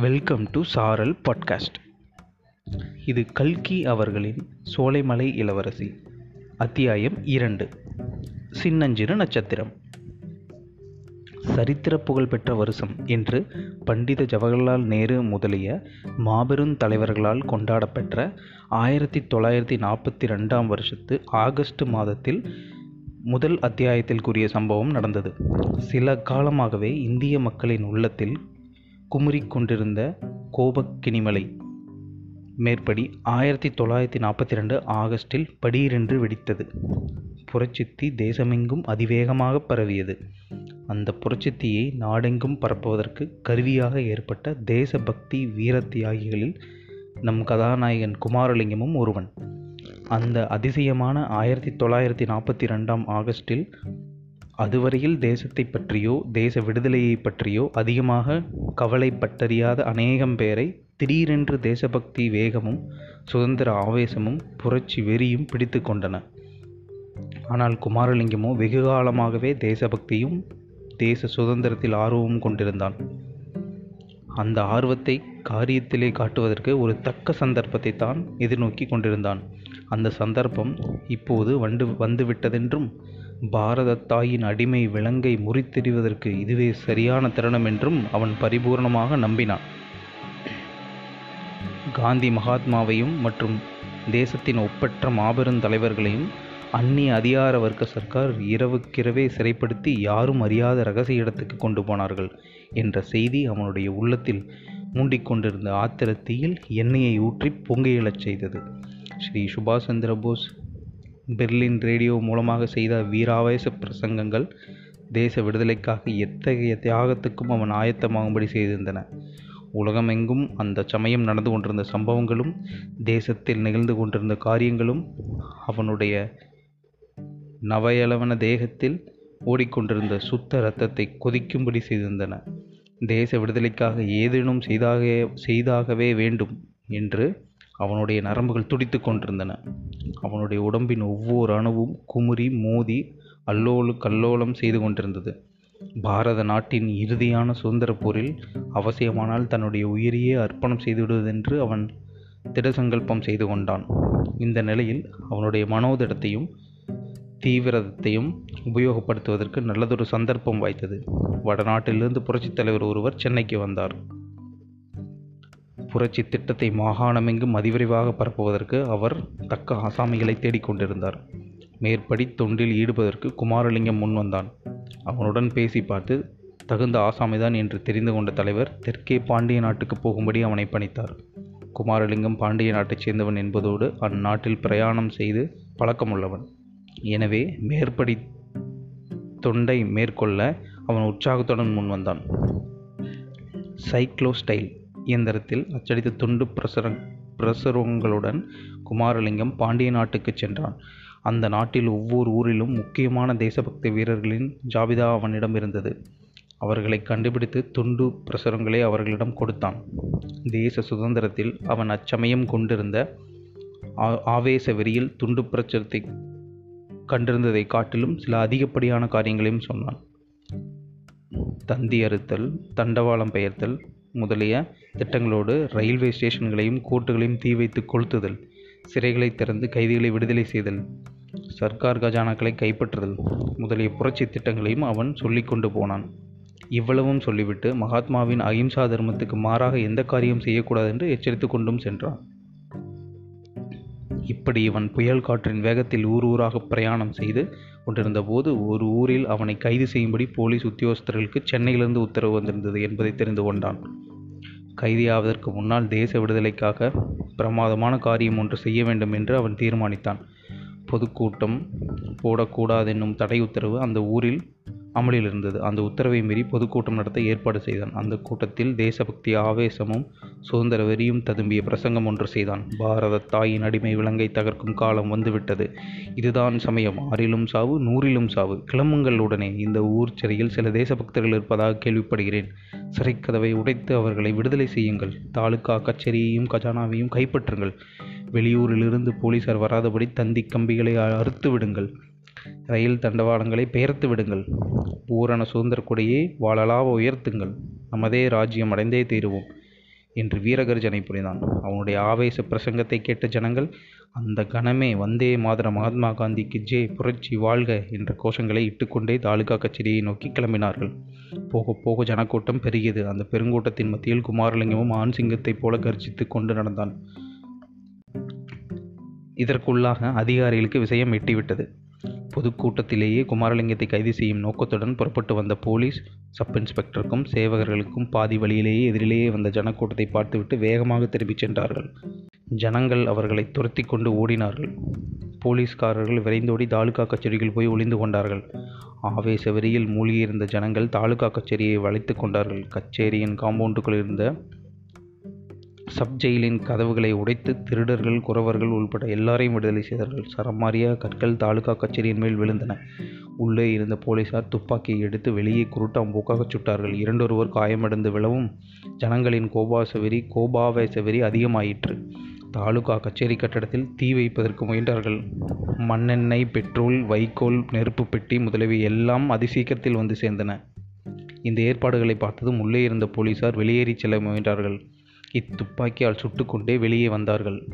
Welcome to சாரல் podcast இது கல்கி அவர்களின் சோலைமலை இளவரசி. அத்தியாயம் இரண்டு. சின்னஞ்சிறு நட்சத்திரம். சரித்திர புகழ்பெற்ற வருஷம் என்று பண்டித ஜவஹர்லால் நேரு முதலிய மாபெரும் தலைவர்களால் கொண்டாடப்பெற்ற ஆயிரத்தி தொள்ளாயிரத்தி நாற்பத்தி ரெண்டாம் வருஷத்து ஆகஸ்ட் மாதத்தில் முதல் அத்தியாயத்தில் கூறிய சம்பவம் நடந்தது. சில காலமாகவே இந்திய மக்களின் உள்ளத்தில் குமுறிக் கொண்டிருந்த கோபக்கினிமலை. மேற்படி ஆயிரத்தி தொள்ளாயிரத்தி நாற்பத்தி ரெண்டு ஆகஸ்டில் படீரென்று வெடித்தது. புரட்சித்தி தேசமெங்கும் அதிவேகமாக பரவியது. அந்த புரட்சித்தியை நாடெங்கும் பரப்புவதற்கு கருவியாக ஏற்பட்ட தேசபக்தி வீரத்தியாகிகளில் நம் கதாநாயகன் குமாரலிங்கமும் ஒருவன். அந்த அதிசயமான ஆயிரத்தி தொள்ளாயிரத்தி நாற்பத்தி ரெண்டாம் ஆகஸ்டில் அதுவரையில் தேசத்தை பற்றியோ தேச விடுதலையை பற்றியோ அதிகமாக கவலைப்பட்டறியாத அநேகம் பேரை திடீரென்று தேசபக்தி வேகமும் சுதந்திர ஆவேசமும் புரட்சி வெறியும் பிடித்து கொண்டன. ஆனால் குமாரலிங்கமோ வெகு காலமாகவே தேசபக்தியும் தேச சுதந்திரத்தில் ஆர்வமும் கொண்டிருந்தான். அந்த ஆர்வத்தை காரியத்திலே காட்டுவதற்கு ஒரு தக்க சந்தர்ப்பத்தை தான் எதிர்நோக்கி கொண்டிருந்தான். அந்த சந்தர்ப்பம் இப்போது வந்து வந்துவிட்டதென்றும் பாரத தாயின் அடிமை விலங்கை முறித்தெறிவதற்கு இதுவே சரியான தருணம் என்றும் அவன் பரிபூர்ணமாக நம்பினான். காந்தி மகாத்மாவையும் மற்றும் தேசத்தின் ஒப்பற்ற மாபெரும் தலைவர்களையும் அந்நிய அதிகார வர்க்க சர்க்கார் இரவுக்கிரவே சிறைப்படுத்தி யாரும் அறியாத ரகசிய இடத்துக்கு கொண்டு போனார்கள் என்ற செய்தி அவனுடைய உள்ளத்தில் மூண்டிக்கொண்டிருந்த ஆத்திரத்தீயில் எண்ணெயை ஊற்றி பொங்கையெழச் செய்தது. ஸ்ரீ சுபாஷ் சந்திர போஸ் பெர்லின் ரேடியோ மூலமாக செய்த வீராவேச பிரசங்கங்கள் தேச விடுதலைக்காக எத்தகைய தியாகத்துக்கும் அவன் ஆயத்தமாகும்படி செய்திருந்தன. உலகமெங்கும் அந்த சமயம் நடந்து கொண்டிருந்த சம்பவங்களும் தேசத்தில் நிகழ்ந்து கொண்டிருந்த காரியங்களும் அவனுடைய நவையளவன தேகத்தில் ஓடிக்கொண்டிருந்த சுத்த இரத்தத்தை கொதிக்கும்படி செய்திருந்தன. தேச விடுதலைக்காக ஏதேனும் செய்தாக செய்தாகவே வேண்டும் என்று அவனுடைய நரம்புகள் துடித்து கொண்டிருந்தன. அவனுடைய உடம்பின் ஒவ்வொரு அணுவும் குமுறி மோதி அல்லோலு கல்லோலம் செய்து கொண்டிருந்தது. பாரத நாட்டின் இறுதியான சுதந்திர போரில் அவசியமானால் தன்னுடைய உயிரையே அர்ப்பணம் செய்துவிடுவதென்று அவன் திடசங்கல்பம் செய்து கொண்டான். இந்த நிலையில் அவனுடைய மனோதிடத்தையும் தீவிரத்தையும் உபயோகப்படுத்துவதற்கு நல்லதொரு சந்தர்ப்பம் வாய்த்தது. வடநாட்டிலிருந்து புரட்சித் தலைவர் ஒருவர் சென்னைக்கு வந்தார். புரட்சி திட்டத்தை மாகாணமெங்கும் அதிவிரைவாக பரப்புவதற்கு அவர் தக்க ஆசாமிகளை தேடிக்கொண்டிருந்தார் மேற்படி தொண்டில் ஈடுபதற்கு குமாரலிங்கம் முன்வந்தான் அவனுடன் பேசி பார்த்து தகுந்த ஆசாமிதான் என்று தெரிந்து கொண்ட தலைவர் தெற்கே பாண்டிய நாட்டுக்கு போகும்படி அவனை பணித்தார். குமாரலிங்கம் பாண்டிய நாட்டைச் சேர்ந்தவன் என்பதோடு அந்நாட்டில் பிரயாணம் செய்து பழக்கமுள்ளவன். எனவே மேற்படி தொண்டை மேற்கொள்ள அவன் உற்சாகத்துடன் முன்வந்தான் சைக்ளோ ஸ்டைல் இயந்திரத்தில் அச்சடித்த துண்டு பிரசுர பிரசுரங்களுடன் குமாரலிங்கம் பாண்டிய நாட்டுக்கு சென்றான். அந்த நாட்டில் ஒவ்வொரு ஊரிலும் முக்கியமான தேசபக்தி வீரர்களின் ஜாபிதா அவனிடம் இருந்தது. அவர்களை கண்டுபிடித்து துண்டு பிரசுரங்களை அவர்களிடம் கொடுத்தான். தேச சுதந்திரத்தில் அவன் அச்சமயம் கொண்டிருந்த ஆவேச வெறியில் துண்டு பிரசுரத்தை கண்டிருந்ததை காட்டிலும் சில அதிகப்படியான காரியங்களையும் சொன்னான். தந்தி அறுத்தல் தண்டவாளம் பெயர்த்தல் முதலிய திட்டங்களோடு ரயில்வே ஸ்டேஷன்களையும் கோர்ட்டுகளையும் தீ வைத்து கொளுத்துதல் சிறைகளை திறந்து கைதிகளை விடுதலை செய்தல் சர்க்கார் கஜானாக்களை கைப்பற்றுதல் முதலிய புரட்சி திட்டங்களையும் அவன் சொல்லி கொண்டு போனான். இவ்வளவும் சொல்லிவிட்டு மகாத்மாவின் அகிம்சா தர்மத்துக்கு மாறாக எந்த காரியம் செய்யக்கூடாது என்று எச்சரித்து கொண்டும் சென்றான். இப்படி இவன் புயல் காற்றின் வேகத்தில் ஊர் ஊராக பிரயாணம் செய்து கொண்டிருந்த போது ஒரு ஊரில் அவனை கைது செய்யும்படி போலீஸ் உத்தியோகஸ்தர்களுக்கு சென்னையிலிருந்து உத்தரவு வந்திருந்தது என்பதை தெரிந்து கொண்டான். கைதியாவதற்கு முன்னால் தேச விடுதலைக்காக பிரமாதமான காரியம் ஒன்று செய்ய வேண்டும் என்று அவன் தீர்மானித்தான். பொதுக்கூட்டம் போடக்கூடாதென்னும் தடை உத்தரவு அந்த ஊரில் அமலில் இருந்தது. அந்த உத்தரவை மீறி பொதுக்கூட்டம் நடத்த ஏற்பாடு செய்தான். அந்த கூட்டத்தில் தேசபக்தி ஆவேசமும் சுதந்திர வெறியும் ததும்பிய பிரசங்கம் ஒன்று செய்தான். பாரத தாயின் அடிமை விலங்கை தகர்க்கும் காலம் வந்துவிட்டது. இதுதான் சமயம். ஆறிலும் சாவு நூறிலும் சாவு. கிளம்புங்கள் உடனே. இந்த ஊர் சிறையில் சில தேசபக்தர்கள் இருப்பதாக கேள்விப்படுகிறேன். சிறைக்கதவை உடைத்து அவர்களை விடுதலை செய்யுங்கள். தாலுகா கச்சேரியையும் கஜானாவையும் கைப்பற்றுங்கள். வெளியூரிலிருந்து போலீசார் வராதபடி தந்தி கம்பிகளை அறுத்து விடுங்கள். ரயில் தண்டவாளங்களை பெயர்த்து விடுங்கள். பூரண சுதந்திர கொடியை வாழலாக உயர்த்துங்கள். நமதே ராஜ்யம் அடைந்தே தீருவோம் என்று வீரகர்ஜனை புரிந்தான். அவனுடைய ஆவேச பிரசங்கத்தை கேட்ட ஜனங்கள் அந்த கணமே வந்தே மாதர மகாத்மா காந்திக்கு ஜே புரட்சி வாழ்க என்ற கோஷங்களை இட்டுக்கொண்டே தாலுகா கச்சேரியை நோக்கி கிளம்பினார்கள். போக போக ஜனக்கூட்டம் பெருகியது. அந்த பெருங்கூட்டத்தின் மத்தியில் குமாரலிங்கமும் ஆண் சிங்கத்தைப் போல கர்ஜித்து கொண்டு நடந்தான். இதற்குள்ளாக அதிகாரிகளுக்கு விஷயம் எட்டிவிட்டது. பொதுக்கூட்டத்திலேயே குமாரலிங்கத்தை கைது செய்யும் நோக்கத்துடன் புறப்பட்டு வந்த போலீஸ் சப் இன்ஸ்பெக்டருக்கும் சேவகர்களுக்கும் பாதி வழியிலேயே எதிரிலேயே வந்த ஜனக்கூட்டத்தை பார்த்துவிட்டு வேகமாக திரும்பிச் சென்றார்கள். ஜனங்கள் அவர்களை துரத்தி கொண்டு ஓடினார்கள். போலீஸ்காரர்கள் விரைந்தோடி தாலுகா கச்சேரியில் போய் ஒளிந்து கொண்டார்கள். ஆவேச வெறியில் மூழ்கியிருந்த ஜனங்கள் தாலுகா கச்சேரியை வளைத்து கொண்டார்கள். கச்சேரியின் காம்பவுண்டுக்குள் இருந்த சப் ஜெயிலின் கதவுகளை உடைத்து திருடர்கள் குறவர்கள் உள்பட எல்லாரையும் விடுதலை செய்தார்கள் சரமாரியா கற்கள் தாலுகா கச்சேரியின் மேல் விழுந்தன. உள்ளே இருந்த போலீசார் துப்பாக்கியை எடுத்து வெளியே குருட்டாம்போக்காக சுட்டார்கள். இரண்டொருவர் காயமடைந்து விழவும் ஜனங்களின் கோபாச வெறி கோபாவேச வெறி அதிகமாயிற்று. தாலுகா கச்சேரி கட்டடத்தில் தீ வைப்பதற்கு முயன்றார்கள். மண்ணெண்ணெய் பெட்ரோல் வைக்கோல் நெருப்பு பெட்டி முதலியவை எல்லாம் அதிசீக்கிரத்தில் வந்து சேர்ந்தன. இந்த ஏற்பாடுகளை பார்த்ததும் உள்ளே இருந்த போலீசார் வெளியேறி செல்ல முயன்றார்கள். இத்துப்பாக்கியால் சுட்டுக்கொண்டே வெளியே வந்தார்கள்.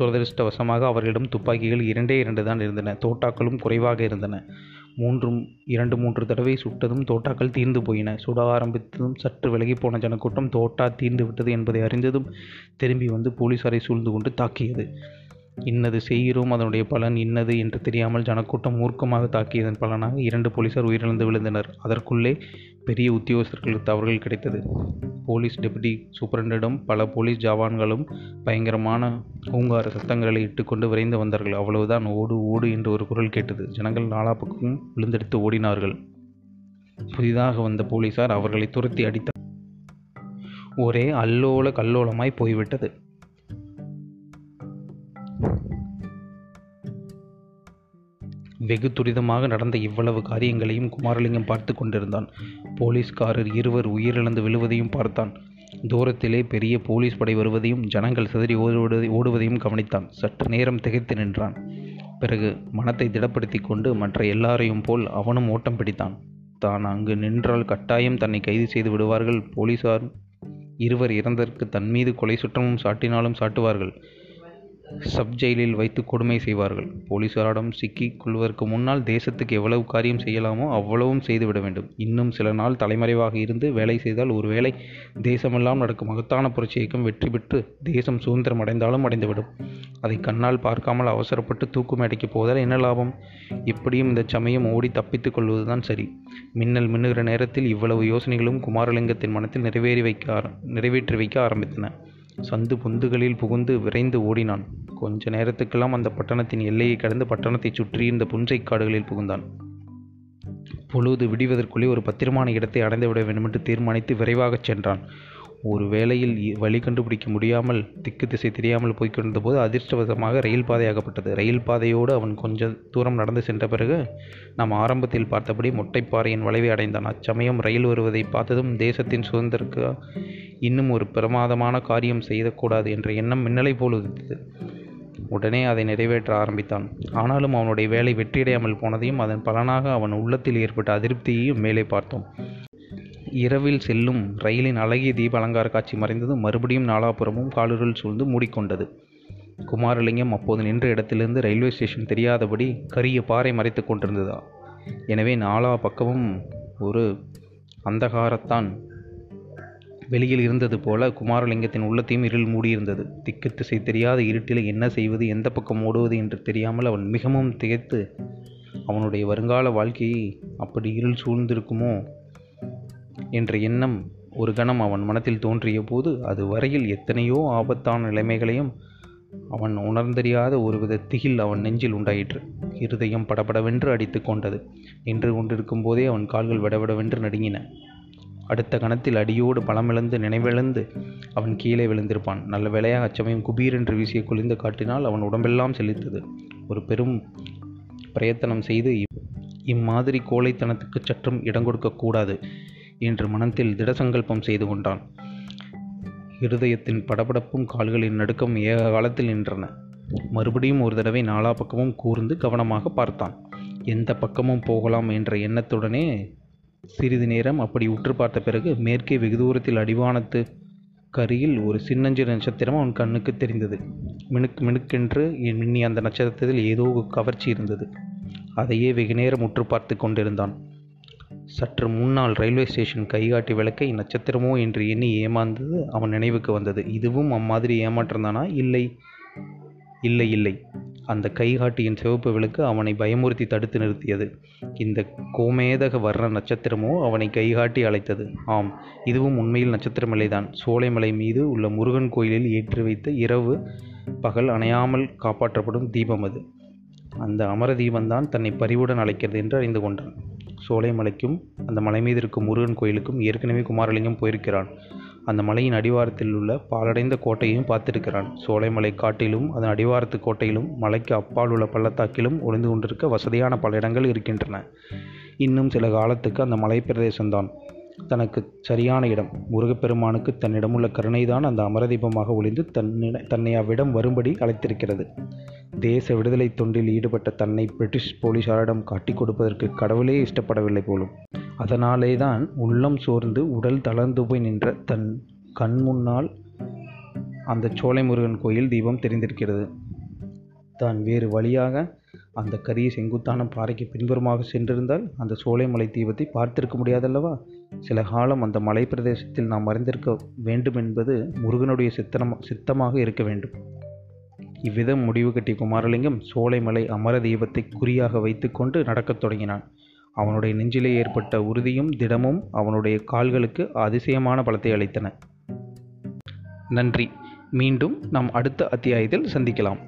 துரதிருஷ்டவசமாக அவர்களிடம் துப்பாக்கிகள் இரண்டே இரண்டு தான் இருந்தன. தோட்டாக்களும் குறைவாக இருந்தன. மூன்றும் இரண்டு மூன்று தடவை சுட்டதும் தோட்டாக்கள் தீர்ந்து போயின. சுட ஆரம்பித்ததும் சற்று விலகி போன ஜனக்கூட்டம் தோட்டா தீர்ந்து விட்டது என்பதை அறிந்ததும் திரும்பி வந்து போலீசாரை சூழ்ந்து கொண்டு தாக்கியது. இன்னது செய்கிறோம் அதனுடைய பலன் இன்னது என்று தெரியாமல் ஜனக்கூட்டம் மூர்க்கமாக தாக்கியதன் பலனாக இரண்டு போலீசார் உயிரிழந்து விழுந்தனர். அதற்குள்ளே பெரிய உத்தியோகஸ்தர்களுக்கு தவறுகள் கிடைத்தது. போலீஸ் டெபுட்டி சூப்பரண்டிடம் பல போலீஸ் ஜவான்களும் பயங்கரமான பூங்கார சத்தங்களை இட்டுக்கொண்டு விரைந்து வந்தார்கள். அவ்வளவுதான் ஓடு ஓடு என்று ஒரு குரல் கேட்டது. ஜனங்கள் நாலா பக்கமும் விழுந்தெடுத்து ஓடினார்கள். புதிதாக வந்த போலீசார் அவர்களை துரத்தி அடித்தார் ஒரே அல்லோல கல்லோலமாய் போய்விட்டது. வெகு துரிதமாக நடந்த இவ்வளவு காரியங்களையும் குமாரலிங்கம் பார்த்து கொண்டிருந்தான். போலீஸ்காரர் இருவர் உயிரிழந்து விழுவதையும் பார்த்தான். தூரத்திலே பெரிய போலீஸ் படை வருவதையும் ஜனங்கள் சிதறி ஓடுவதை ஓடுவதையும் கவனித்தான். சற்று நேரம் திகைத்து நின்றான். பிறகு மனத்தை திடப்படுத்தி கொண்டு மற்ற எல்லாரையும் போல் அவனும் ஓட்டம் பிடித்தான். தான் அங்கு நின்றால் கட்டாயம் தன்னை கைது செய்து விடுவார்கள் போலீசார். இருவர் இறந்ததற்கு தன் மீது கொலை சுற்றமும் சாட்டினாலும் சாட்டுவார்கள். சப் ஜெயிலில் வைத்து கொடுமை செய்வார்கள். போலீசாரிடம் சிக்கிக் கொள்வதற்கு முன்னால் தேசத்துக்கு எவ்வளவு காரியம் செய்யலாமோ அவ்வளவும் செய்துவிட வேண்டும். இன்னும் சில நாள் தலைமறைவாக இருந்து வேலை செய்தால் ஒருவேளை தேசமெல்லாம் நடக்கும் மகத்தான புரட்சி இயக்கம் வெற்றி பெற்று தேசம் சுதந்திரம் அடைந்தாலும் அடைந்துவிடும். அதை கண்ணால் பார்க்காமல் அவசரப்பட்டு தூக்கு மேடைக்கு போவதால் என்ன லாபம்? இப்படியும் இந்த சமயம் ஓடி தப்பித்துக் கொள்வதுதான் சரி. மின்னல் மின்னுகிற நேரத்தில் இவ்வளவு யோசனைகளும் குமாரலிங்கத்தின் மனத்தில் நிறைவேறி வைக்க ஆர நிறைவேற்றி வைக்க ஆரம்பித்தன. சந்து பொந்துகளில் புகுந்து விரைந்து ஓடினான். கொஞ்ச நேரத்துக்கெல்லாம் அந்த பட்டணத்தின் எல்லையை கடந்து பட்டணத்தைச் சுற்றியிருந்த புஞ்சை காடுகளில் புகுந்தான். பொழுது விடிவதற்குள்ளே ஒரு பத்திரமான இடத்தை அடைந்துவிட வேண்டுமென்று தீர்மானித்து விரைவாகச் சென்றான். ஒரு வேளையில் வழி கண்டுபிடிக்க முடியாமல் திக்கு திசை தெரியாமல் போய்க்கொண்டிருந்த போது அதிர்ஷ்டவசமாக ரயில் பாதையாகப்பட்டது ரயில் பாதையோடு அவன் கொஞ்சம் தூரம் நடந்து சென்ற பிறகு நாம் ஆரம்பத்தில் பார்த்தபடி மொட்டைப்பாறையின் வளைவை அடைந்தான். அச்சமயம் ரயில் வருவதை பார்த்ததும் தேசத்தின் சுதந்திரக்கு இன்னும் ஒரு பிரமாதமான காரியம் செய்யக்கூடாது என்ற எண்ணம் மின்னலை போல் உதித்தது. உடனே அதை நிறைவேற்ற ஆரம்பித்தான். ஆனாலும் அவனுடைய வேலை வெற்றியடையாமல் போனதையும் அதன் பலனாக அவன் உள்ளத்தில் ஏற்பட்ட அதிருப்தியையும் மேலே பார்த்தோம். இரவில் செல்லும் ரயிலின் அழகிய தீப அலங்கார காட்சி மறைந்ததும் மறுபடியும் நாலாபுறமும் காலிருள் சூழ்ந்து மூடிக்கொண்டது. குமாரலிங்கம் அப்போது நின்ற இடத்திலிருந்து ரயில்வே ஸ்டேஷன் தெரியாதபடி கரிய பாறை மறைத்து கொண்டிருந்ததா? எனவே நாலா பக்கமும் ஒரு அந்தகாரத்தான் வெளியில் இருந்தது போல குமாரலிங்கத்தின் உள்ளத்தையும் இருள் மூடியிருந்தது. திக்கு திசை தெரியாத இருட்டில் என்ன செய்வது எந்த பக்கம் ஓடுவது என்று தெரியாமல் அவன் மிகவும் திகைத்து அவனுடைய வருங்கால வாழ்க்கையை அப்படி இருள் சூழ்ந்திருக்குமோ என்ற எண்ணம் ஒரு கணம் அவன் மனத்தில் தோன்றிய போது அது வரையில் எத்தனையோ ஆபத்தான நிலைமைகளையும் அவன் உணர்ந்தறியாத ஒருவித திகில் அவன் நெஞ்சில் உண்டாயிற்று. இருதயம் படபடவென்று அடித்து கொண்டது. நின்று கொண்டிருக்கும் போதே அவன் கால்கள் விடவிடவென்று நடுங்கின. அடுத்த கணத்தில் அடியோடு பலமிழந்து நினைவிழந்து அவன் கீழே விழுந்திருப்பான். நல்ல வேளையாக அச்சமயம் குபீரென்று வீசிய குளிர்ந்த காட்டினால் அவன் உடம்பெல்லாம் செழித்தது. ஒரு பெரும் பிரயத்தனம் செய்து இம்மாதிரி கோழைத்தனத்துக்கு சற்றும் இடம் கொடுக்கக்கூடாது என்று மனத்தில் திடசங்கல்பம் செய்து கொண்டான். இருதயத்தின் படபடப்பும் கால்களின் நடுக்கம் ஏக காலத்தில் நின்றன. மறுபடியும் ஒரு தடவை நாலா பக்கமும் கூர்ந்து கவனமாக பார்த்தான். எந்த பக்கமும் போகலாம் என்ற எண்ணத்துடனே சிறிது நேரம் அப்படி உற்று பார்த்த பிறகு மேற்கே வெகு தூரத்தில் அடிவானத்து கரியில் ஒரு சின்னஞ்சிறு நட்சத்திரம் அவன் கண்ணுக்கு தெரிந்தது. மினுக் மினுக்கென்று இன்னி அந்த நட்சத்திரத்தில் ஏதோ ஒரு கவர்ச்சி இருந்தது. அதையே வெகு நேரம் உற்று பார்த்து கொண்டிருந்தான். சற்று முன்னால் ரயில்வே ஸ்டேஷன் கைகாட்டி விளக்கை நட்சத்திரமோ என்று எண்ணி ஏமாந்தது அவன் நினைவுக்கு வந்தது. இதுவும் அம்மாதிரி ஏமாற்றம்தானா? இல்லை. இல்லை இல்லை. அந்த கைகாட்டியின் சிவப்பு விளக்கு அவனை பயமுறுத்தி தடுத்து நிறுத்தியது. இந்த கோமேதக வர்ண நட்சத்திரமோ அவனை கைகாட்டி அழைத்தது. ஆம் இதுவும் உண்மையில் நட்சத்திரமலைதான். சோலைமலை மீது உள்ள முருகன் கோயிலில் ஏற்றி வைத்த இரவு பகல் அணையாமல் காப்பாற்றப்படும் தீபம் அது. அந்த அமர தீபம்தான் தன்னை பரிவுடன் அழைக்கிறது என்று அறிந்து கொண்டான். சோலைமலைக்கும் அந்த மலை மீது இருக்கும் முருகன் கோயிலுக்கும் ஏற்கனவே குமாரலிங்கம் போயிருக்கிறான். அந்த மலையின் அடிவாரத்தில் உள்ள பாலடைந்த கோட்டையையும் பார்த்திருக்கிறான். சோலைமலை காட்டிலும் அதன் அடிவாரத்து கோட்டையிலும் மலைக்கு அப்பால் உள்ள பள்ளத்தாக்கிலும் ஒளிந்து கொண்டிருக்க வசதியான பல இடங்கள் இருக்கின்றன. இன்னும் சில காலத்துக்கு அந்த மலை பிரதேசம்தான் தனக்கு சரியான இடம். முருகப்பெருமானுக்கு தன்னிடமுள்ள கருணைதான் அந்த அமரதீபமாக ஒளிந்து தன்னிட தன்னை அவ்விடம் வரும்படி அழைத்திருக்கிறது. தேச விடுதலை தொண்டில் ஈடுபட்ட தன்னை பிரிட்டிஷ் போலீசாரிடம் காட்டிக் கொடுப்பதற்கு கடவுளே இஷ்டப்படவில்லை போலும். அதனாலே தான் உள்ளம் சோர்ந்து உடல் தளர்ந்து போய் நின்ற தன் கண் முன்னால் அந்த சோலை முருகன் கோயில் தீபம் தெரிந்திருக்கிறது. தான் வேறு வழியாக அந்த கரிய செங்குத்தான பாறைக்கு பின்புறமாக சென்றிருந்தால் அந்த சோலைமலை தீபத்தை பார்த்திருக்க முடியாதல்லவா? சில காலம் அந்த மலை பிரதேசத்தில் நாம் மறைந்திருக்க வேண்டும் என்பது முருகனுடைய சித்தனம் சித்தமாக இருக்க வேண்டும். இவ்விதம் முடிவு கட்டிய குமாரலிங்கம் சோலைமலை அமர தீபத்தை குறியாக வைத்துக்கொண்டு நடக்கத் தொடங்கினான். அவனுடைய நெஞ்சிலே ஏற்பட்ட உறுதியும் திடமும் அவனுடைய கால்களுக்கு அதிசயமான பலத்தை அளித்தன. நன்றி. மீண்டும் நாம் அடுத்த அத்தியாயத்தில் சந்திக்கலாம்.